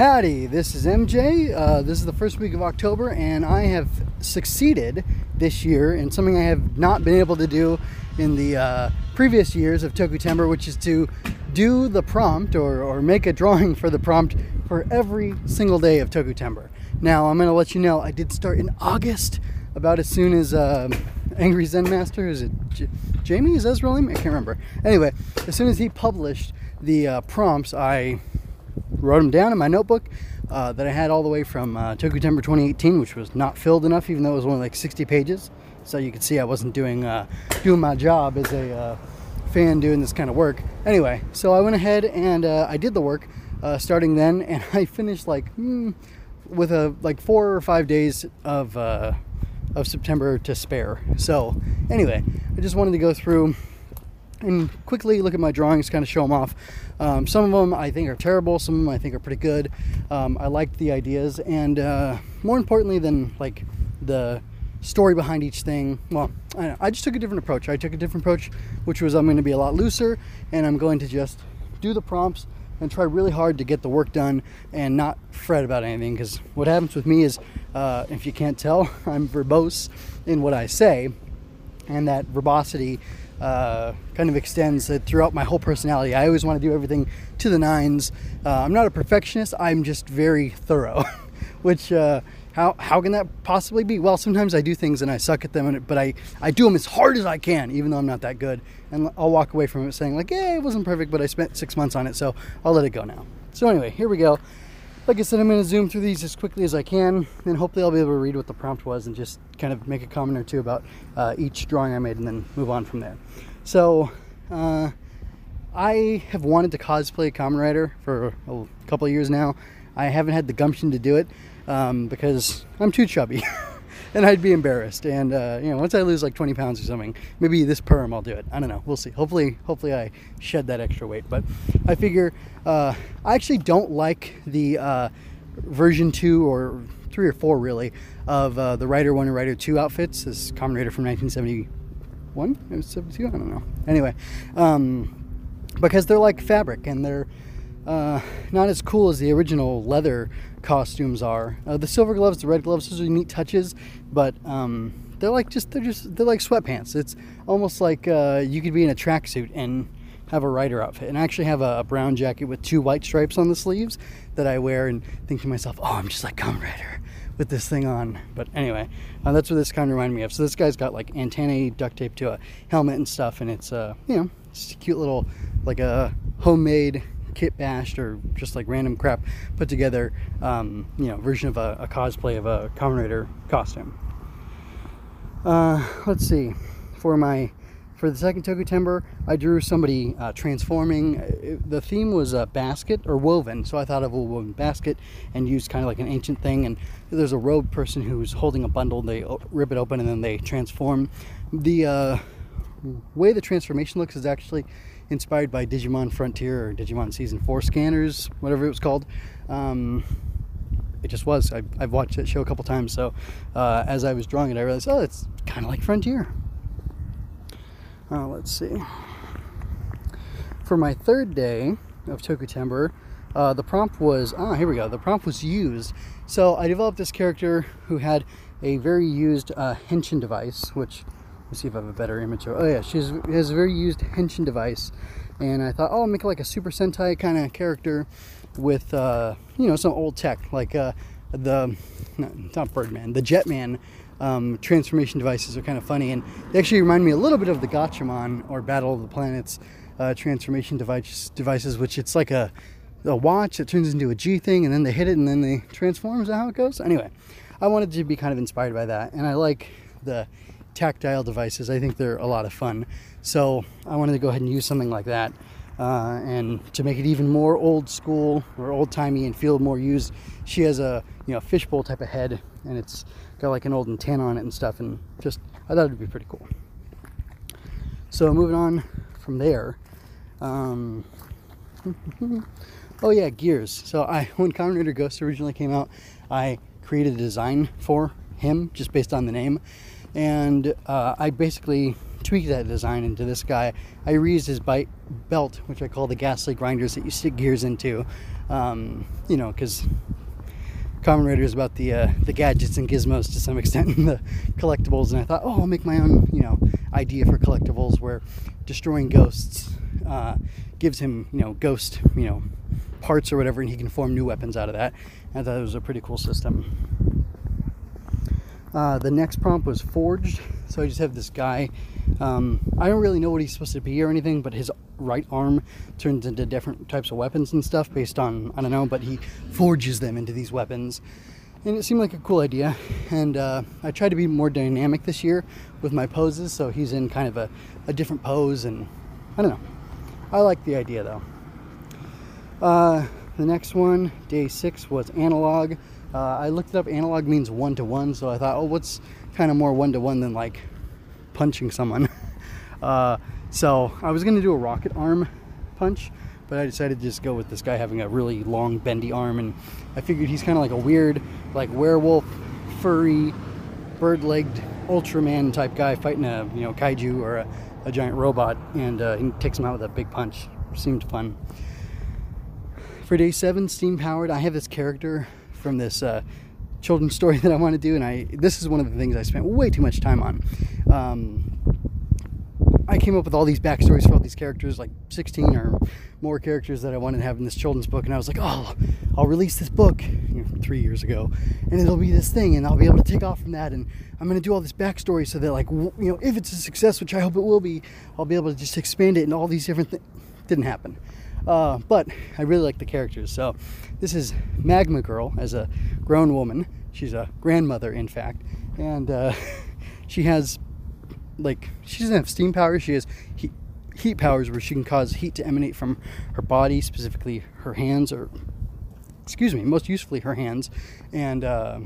Howdy, this is MJ. Uh, this is the first week of October, and I have succeeded this year in something I have not been able to do in the uh, previous years of Tokutember, which is to do the prompt or, or make a drawing for the prompt for every single day of Tokutember. Now, I'm going to let you know I did start in August, about as soon as uh, Angry Zen Master, is it J- Jamie? Is that his real name? I can't remember. Anyway, as soon as he published the uh, prompts, I wrote them down in my notebook uh, that I had all the way from uh, Tokutember 2018, which was not filled enough, even though it was only like 60 pages. So you could see I wasn't doing uh, doing my job as a uh, fan doing this kind of work. Anyway, so I went ahead and uh, I did the work uh, starting then, and I finished like mm, with a like four or five days of uh, of September to spare. So anyway, I just wanted to go through and quickly look at my drawings, kind of show them off. Um, some of them I think are terrible, some of them I think are pretty good. Um, I liked the ideas, and uh, more importantly than like the story behind each thing, well, I, I just took a different approach. I took a different approach, which was I'm going to be a lot looser, and I'm going to just do the prompts and try really hard to get the work done and not fret about anything. Because what happens with me is, uh, if you can't tell, I'm verbose in what I say, and that verbosity uh, kind of extends throughout my whole personality. I always want to do everything to the nines. Uh, I'm not a perfectionist. I'm just very thorough, which uh, how how can that possibly be? Well, sometimes I do things and I suck at them, but I I do them as hard as I can, even though I'm not that good. And I'll walk away from it saying like, yeah, it wasn't perfect, but I spent six months on it, so I'll let it go now. So anyway, here we go. Like I said, I'm going to zoom through these as quickly as I can, and hopefully I'll be able to read what the prompt was and just kind of make a comment or two about uh, each drawing I made, and then move on from there. So, uh, I have wanted to cosplay Kamen Rider for a couple years now. I haven't had the gumption to do it um, because I'm too chubby. and I'd be embarrassed. And uh, you know, once I lose like 20 pounds or something, maybe this perm I'll do it. I don't know. We'll see. Hopefully, hopefully I shed that extra weight. But I figure uh, I actually don't like the uh, version two or three or four really of uh, the Rider One and Rider Two outfits. This Kamen Rider from 1971, it was 72. I don't know. Anyway, um, because they're like fabric and they're uh, not as cool as the original leather costumes are. Uh, the silver gloves, the red gloves, those are neat touches, but um, they're like just they're just they're like sweatpants. It's almost like uh, you could be in a tracksuit and have a rider outfit. And I actually have a, a, brown jacket with two white stripes on the sleeves that I wear and think to myself, oh, I'm just like Kamen Rider with this thing on. But anyway, uh, that's what this kind of reminded me of. So this guy's got like antennae duct tape to a helmet and stuff, and it's uh, you know, it's a cute little like a homemade kit bashed or just like random crap put together, um, you know, version of a, a, cosplay of a Kamen costume. Uh, let's see. For my for the second Tokutember, I drew somebody uh, transforming. Uh, the theme was a basket or woven, so I thought of a woven basket and used kind of like an ancient thing. And there's a robed person who's holding a bundle. They rip it open and then they transform. The uh, way the transformation looks is actually inspired by Digimon Frontier or Digimon Season 4 scanners, whatever it was called. Um, it just was. I, have watched that show a couple times, so uh, as I was drawing it, I realized, oh, it's kind of like Frontier. Uh, let's see. For my third day of Tokutember, uh, the prompt was, ah, here we go. The prompt was used. So I developed this character who had a very used uh, henshin device, which Let's see if I have a better image. Oh yeah, she has, has a very used henshin device, and I thought, oh, I'll make like a Super Sentai kind of character with, uh, you know, some old tech like uh, the not, not Birdman, the Jetman um, transformation devices are kind of funny, and they actually remind me a little bit of the Gatchaman or Battle of the Planets uh, transformation device, devices, which it's like a a watch that turns into a G thing, and then they hit it, and then they transform. Is that how it goes? Anyway, I wanted to be kind of inspired by that, and I like the tactile devices. I think they're a lot of fun. So I wanted to go ahead and use something like that. Uh, and to make it even more old school or old timey and feel more used, she has a you know fishbowl type of head, and it's got like an old antenna on it and stuff. And just I thought it'd be pretty cool. So moving on from there. Um, oh yeah, gears. So I when Rider Ghost originally came out, I created a design for him just based on the name and uh, I basically tweaked that design into this guy. I reused his bite belt, which I call the ghastly grinders that you stick gears into. Um, you know, because Kamen Rider is about the uh, the gadgets and gizmos to some extent in the collectibles, and I thought, oh, I'll make my own, you know, idea for collectibles where destroying ghosts uh, gives him, you know, ghost, you know, parts or whatever, and he can form new weapons out of that. I thought it was a pretty cool system. Uh, the next prompt was forged, so I just have this guy. Um, I don't really know what he's supposed to be or anything, but his right arm turns into different types of weapons and stuff based on I don't know, but he forges them into these weapons, and it seemed like a cool idea. And uh, I tried to be more dynamic this year with my poses, so he's in kind of a, a different pose, and I don't know. I like the idea though. Uh, the next one, day six, was analog. Uh, I looked it up. Analog means one to one, so I thought, oh, what's kind of more one to one than like punching someone? uh, so I was gonna do a rocket arm punch, but I decided to just go with this guy having a really long, bendy arm, and I figured he's kind of like a weird, like werewolf, furry, bird-legged Ultraman type guy fighting a you know kaiju or a, a giant robot, and uh, he takes him out with a big punch. Seemed fun. For day seven, steam powered, I have this character from this uh, children's story that I want to do, and I this is one of the things I spent way too much time on. Um, I came up with all these backstories for all these characters, like 16 or more characters that I wanted to have in this children's book, and I was like, oh, I'll release this book you know, three years ago, and it'll be this thing, and I'll be able to take off from that, and I'm to do all this backstory so that, like, you know, if it's a success, which I hope it will be, I'll be able to just expand it and all these different things. Didn't happen. Uh, but I really like the characters. So this is Magma Girl as a grown woman. She's a grandmother, in fact, and uh, she has like she doesn't have steam powers. She has heat, heat powers where she can cause heat to emanate from her body, specifically her hands, or excuse me, most usefully her hands. And uh,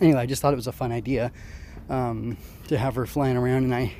anyway, I just thought it was a fun idea um, to have her flying around, and I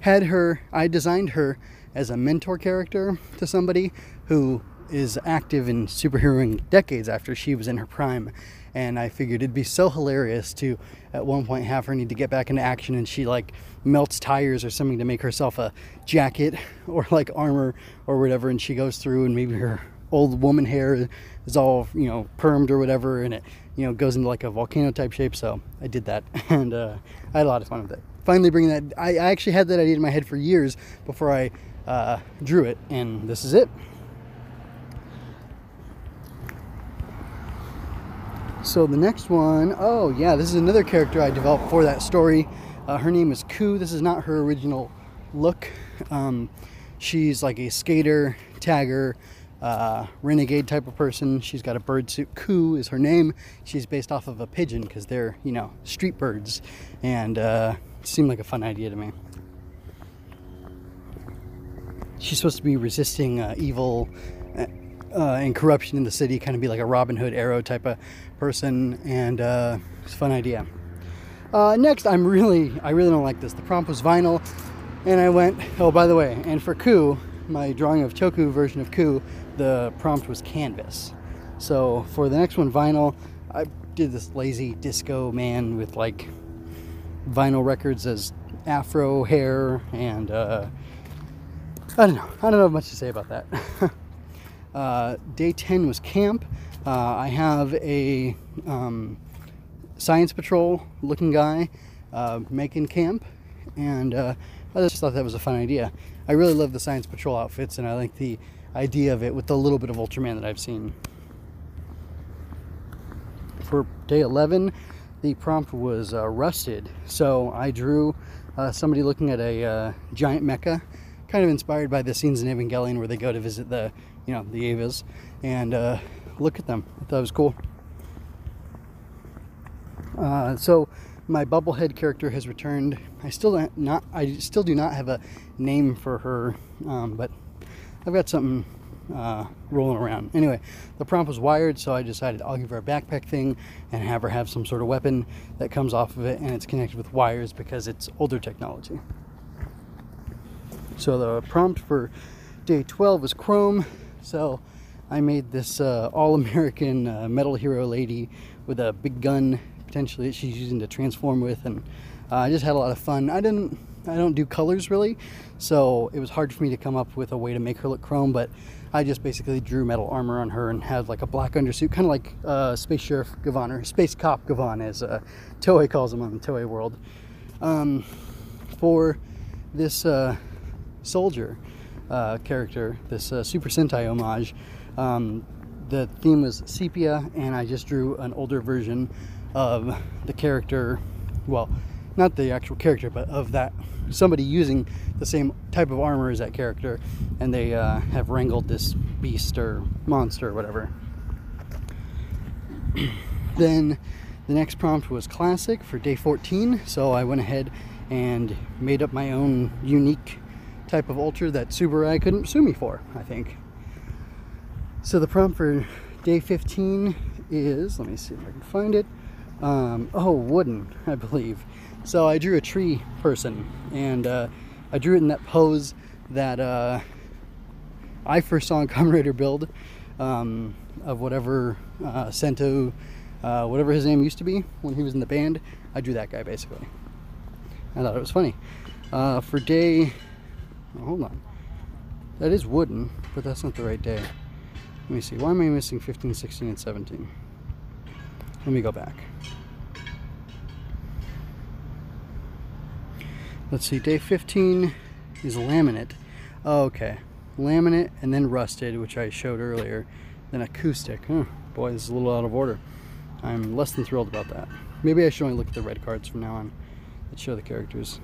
had her. I designed her as a mentor character to somebody who is active in superheroing decades after she was in her prime. And I figured it'd be so hilarious to, at one point, have her need to get back into action and she like melts tires or something to make herself a jacket or like armor or whatever. And she goes through and maybe her old woman hair is all, you know, permed or whatever. And it, you know, goes into like a volcano type shape. So I did that and uh, I had a lot of fun with it. Finally, bringing that, I, I actually had that idea in my head for years before I uh, drew it, and this is it. So the next one, oh yeah, this is another character I developed for that story. Uh, her name is Ku. This is not her original look. Um, she's like a skater, tagger, uh, renegade type of person. She's got a bird suit. Ku is her name. She's based off of a pigeon because they're, you know, street birds. And uh, seemed like a fun idea to me she's supposed to be resisting uh, evil uh, and corruption in the city, kind of be like a Robin Hood arrow type of person, and uh, it's a fun idea. Uh, next, I'm really, I really don't like this. The prompt was vinyl, and I went, oh, by the way, and for Ku, my drawing of Toku version of Ku, the prompt was canvas. So for the next one, vinyl, I did this lazy disco man with like vinyl records as afro hair and uh, I don't know. I don't know much to say about that. uh, day 10 was camp. Uh, I have a um, science patrol looking guy uh, making camp, and uh, I just thought that was a fun idea. I really love the science patrol outfits, and I like the idea of it with the little bit of Ultraman that I've seen. For day 11, the prompt was uh, rusted, so I drew uh, somebody looking at a giant mecha kind of inspired by the scenes in Evangelion where they go to visit the, you know, the Evas and uh, look at them. I thought it was cool. Uh, so my bubblehead character has returned. I still not I still do not have a name for her, um, but I've got something uh, rolling around. Anyway, the prompt was wired, so I decided I'll give her a backpack thing and have her have some sort of weapon that comes off of it, and it's connected with wires because it's older technology. So the prompt for day 12 was chrome. So I made this uh, all-American uh, metal hero lady with a big gun potentially that she's using to transform with and uh, I just had a lot of fun. I didn't I don't do colors really, so it was hard for me to come up with a way to make her look chrome, but I just basically drew metal armor on her and had like a black undersuit, kind of like uh, Space Sheriff Gavan or Space Cop Gavan, as uh, Toei calls him on the Toei world. Um, for this uh, soldier uh, character, this uh, Super Sentai homage, um, the theme was sepia, and I just drew an older version of the character. Well, not the actual character, but of that somebody using the same type of armor as that character, and they uh, have wrangled this beast or monster or whatever. then the next prompt was classic for day 14, so I went ahead and made up my own unique type of ultra that Tsuburaya couldn't sue me for, I think. So the prompt for day 15 is, let me see if I can find it. Um, oh, wooden, I believe. So I drew a tree person, and uh, I drew it in that pose that uh, I first saw in Kamen Rider build um, of whatever uh, Sento, uh, whatever his name used to be when he was in the band. I drew that guy basically. I thought it was funny. Uh, for day, hold on, that is wooden, but that's not the right day. Let me see, why am I missing 15, 16, and 17? Let me go back. Let's see, day 15 is laminate. Oh, okay, laminate and then rusted, which I showed earlier, then acoustic. Huh, boy, this is a little out of order. I'm less than thrilled about that. Maybe I should only look at the red cards from now on that show the characters.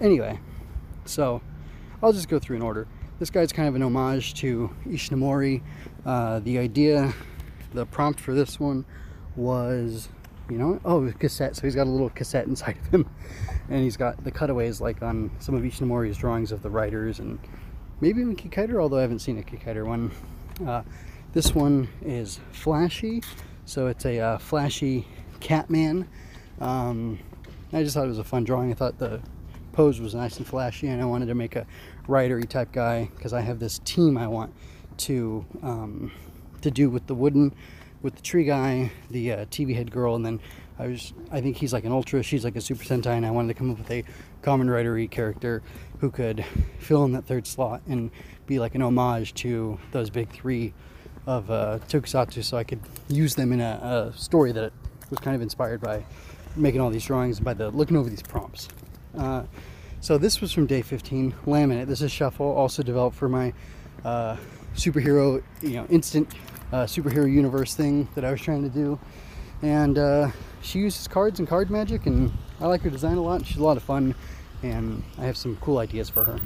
Anyway, so I'll just go through in order. This guy's kind of an homage to Ishinomori. Uh, the idea, the prompt for this one was, you know, oh, cassette. So he's got a little cassette inside of him. And he's got the cutaways like on some of Ishinomori's drawings of the Riders and maybe even Kikaider, although I haven't seen a Kikaider one. Uh, this one is flashy. So it's a uh, flashy Catman. Um, I just thought it was a fun drawing. I thought the pose was nice and flashy, and I wanted to make a ridery type guy because I have this team I want to um, to do with the wooden, with the tree guy, the uh, TV head girl, and then I was I think he's like an ultra, she's like a super sentai, and I wanted to come up with a Kamen ridery character who could fill in that third slot and be like an homage to those big three of uh, Tokusatsu, so I could use them in a, a story that was kind of inspired by making all these drawings by the looking over these prompts. Uh, so this was from day 15, laminate. This is shuffle, also developed for my uh, superhero, you know, instant uh, superhero universe thing that I was trying to do. And uh, she uses cards and card magic, and I like her design a lot. She's a lot of fun, and I have some cool ideas for her.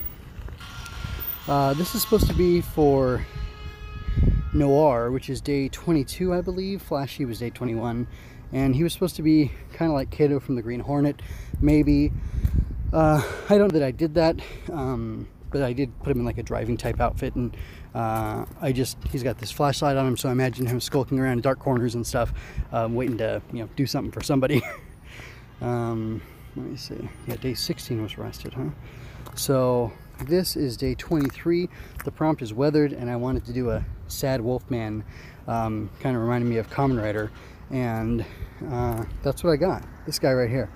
Uh, this is supposed to be for Noir, which is day 22, I believe. Flashy was day 21 and he was supposed to be kind of like Kato from the Green Hornet, maybe. Uh, I don't know that I did that, um, but I did put him in like a driving type outfit, and uh, I just he's got this flashlight on him, so I imagine him skulking around dark corners and stuff, um, waiting to you know do something for somebody. um, let me see. Yeah, day 16 was rested, huh? So this is day 23. The prompt is weathered, and I wanted to do a sad wolfman, um, kind of reminding me of Kamen Rider and uh, that's what I got. This guy right here.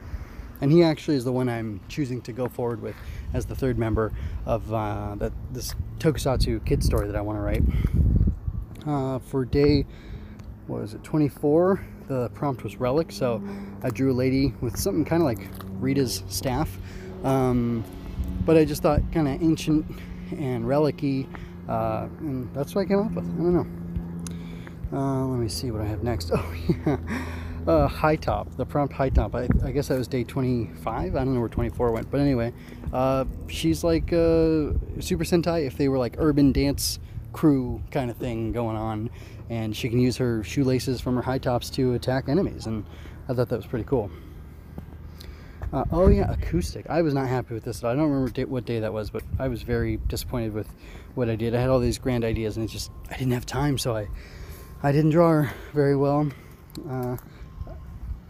And he actually is the one I'm choosing to go forward with as the third member of uh, this Tokusatsu kid story that I want to write. Uh, for day, what was it, 24, the prompt was relic. So I drew a lady with something kind of like Rita's staff. Um, but I just thought kind of ancient and relicy, uh, and that's what I came up with. I don't know. Uh, let me see what I have next. Oh, yeah. Uh, high top, the prompt high top. I, I, guess that was day 25. I don't know where 24 went, but anyway, uh, she's like a Super Sentai if they were like urban dance crew kind of thing going on, and she can use her shoelaces from her high tops to attack enemies, and I thought that was pretty cool. Uh, oh yeah, acoustic. I was not happy with this. I don't remember what day that was, but I was very disappointed with what I did. I had all these grand ideas, and it just I didn't have time, so I I didn't draw her very well. Uh,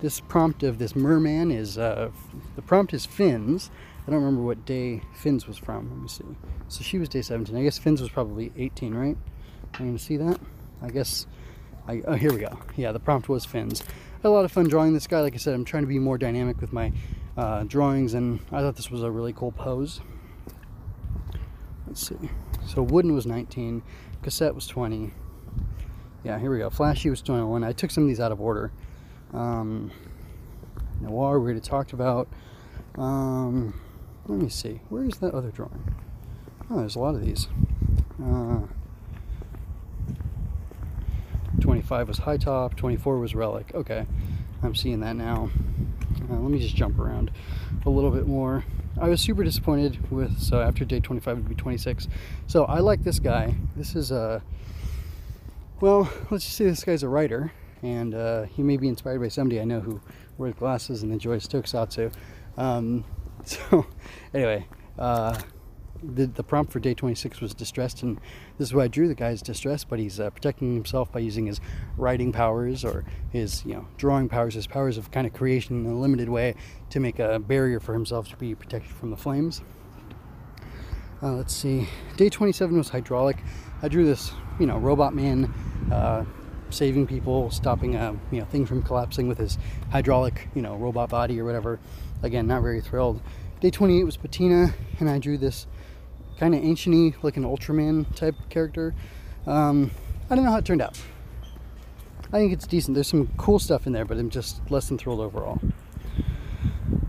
this prompt of this merman is, uh, the prompt is fins. I don't remember what day fins was from. Let me see. So she was day 17. I guess fins was probably 18, right? I'm going to see that. I guess, I, oh, here we go. Yeah, the prompt was fins. I had a lot of fun drawing this guy. Like I said, I'm trying to be more dynamic with my uh, drawings, and I thought this was a really cool pose. Let's see. So Wooden was 19, Cassette was 20. Yeah, here we go. Flashy was 21. I took some of these out of order. Um, Noir we already talked about. Um, let me see. Where is that other drawing? Oh, there's a lot of these. Uh, 25 was High Top, 24 was Relic. Okay, I'm seeing that now. Uh, let me just jump around a little bit more. I was super disappointed with, so after day 25 would be 26. So I like this guy. This is a, well, let's just say this guy's a writer, and uh, he may be inspired by somebody I know who wears glasses and enjoys tokusatsu. Um, so anyway, uh, the, the prompt for day 26 was distressed, and this is why I drew the guy's distressed, but he's uh, protecting himself by using his writing powers or his, you know, drawing powers, his powers of kind of creation in a limited way to make a barrier for himself to be protected from the flames. Uh, let's see, day 27 was hydraulic. I drew this, you know, robot man uh, saving people, stopping a you know thing from collapsing with his hydraulic, you know, robot body or whatever. Again, not very thrilled. Day 28 was patina, and I drew this kind of ancienty, like an Ultraman type character. Um, I don't know how it turned out. I think it's decent. There's some cool stuff in there, but I'm just less than thrilled overall.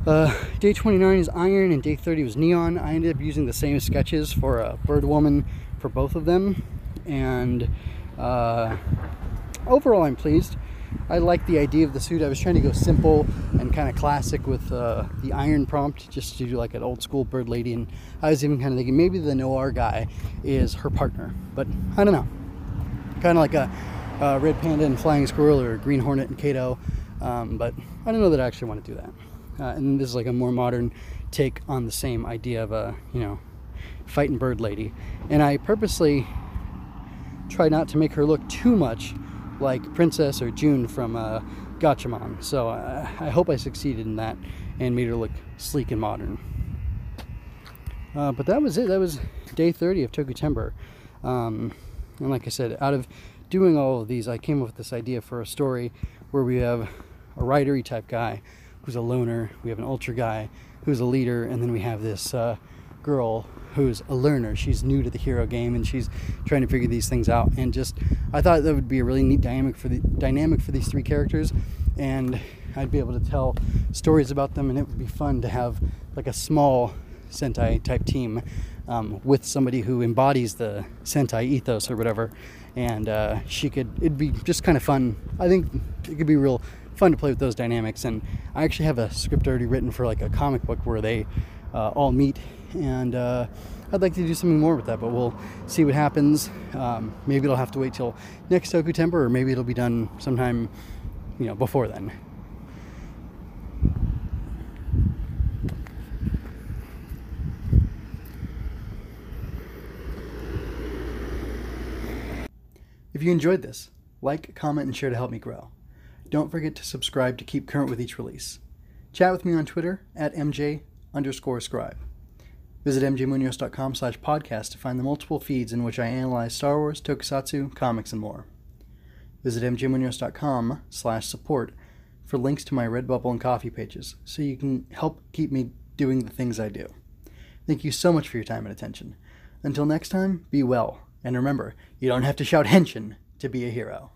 Uh, day 29 is Iron and day 30 was Neon. I ended up using the same sketches for a Bird Woman for both of them. And uh, overall, I'm pleased. I like the idea of the suit. I was trying to go simple and kind of classic with uh, the iron prompt, just to do like an old school bird lady. And I was even kind of thinking maybe the noir guy is her partner, but I don't know. Kind of like a, red panda and flying squirrel or a green hornet and Kato, um, but I don't know that I actually want to do that. Uh, and this is like a more modern take on the same idea of a you know fighting bird lady. And I purposely try not to make her look too much like Princess or June from uh, Gatchaman. So uh, I hope I succeeded in that and made her look sleek and modern. Uh, but that was it. That was day 30 of Tokutember. Um, and like I said, out of doing all of these, I came up with this idea for a story where we have a ridery type guy who's a loner, we have an ultra guy who's a leader, and then we have this uh, girl who's a learner. She's new to the hero game and she's trying to figure these things out. And just I thought that would be a really neat dynamic for the dynamic for these three characters, and I'd be able to tell stories about them, and it would be fun to have like a small Sentai type team um, with somebody who embodies the Sentai ethos or whatever. And uh, she could, it'd be just kind of fun. I think it could be real fun to play with those dynamics. And I actually have a script already written for like a comic book where they uh, all meet and uh, I'd like to do something more with that, but we'll see what happens. Um, maybe it'll have to wait till next Tokutember, or maybe it'll be done sometime, you know, before then. If you enjoyed this, like, comment, and share to help me grow. Don't forget to subscribe to keep current with each release. Chat with me on Twitter at MJ underscore scribe. Visit mjmunoz.com slash podcast to find the multiple feeds in which I analyze Star Wars, tokusatsu, comics, and more. Visit mjmunoz.com slash support for links to my Redbubble and Ko-fi pages so you can help keep me doing the things I do. Thank you so much for your time and attention. Until next time, be well, and remember, you don't have to shout henshin to be a hero.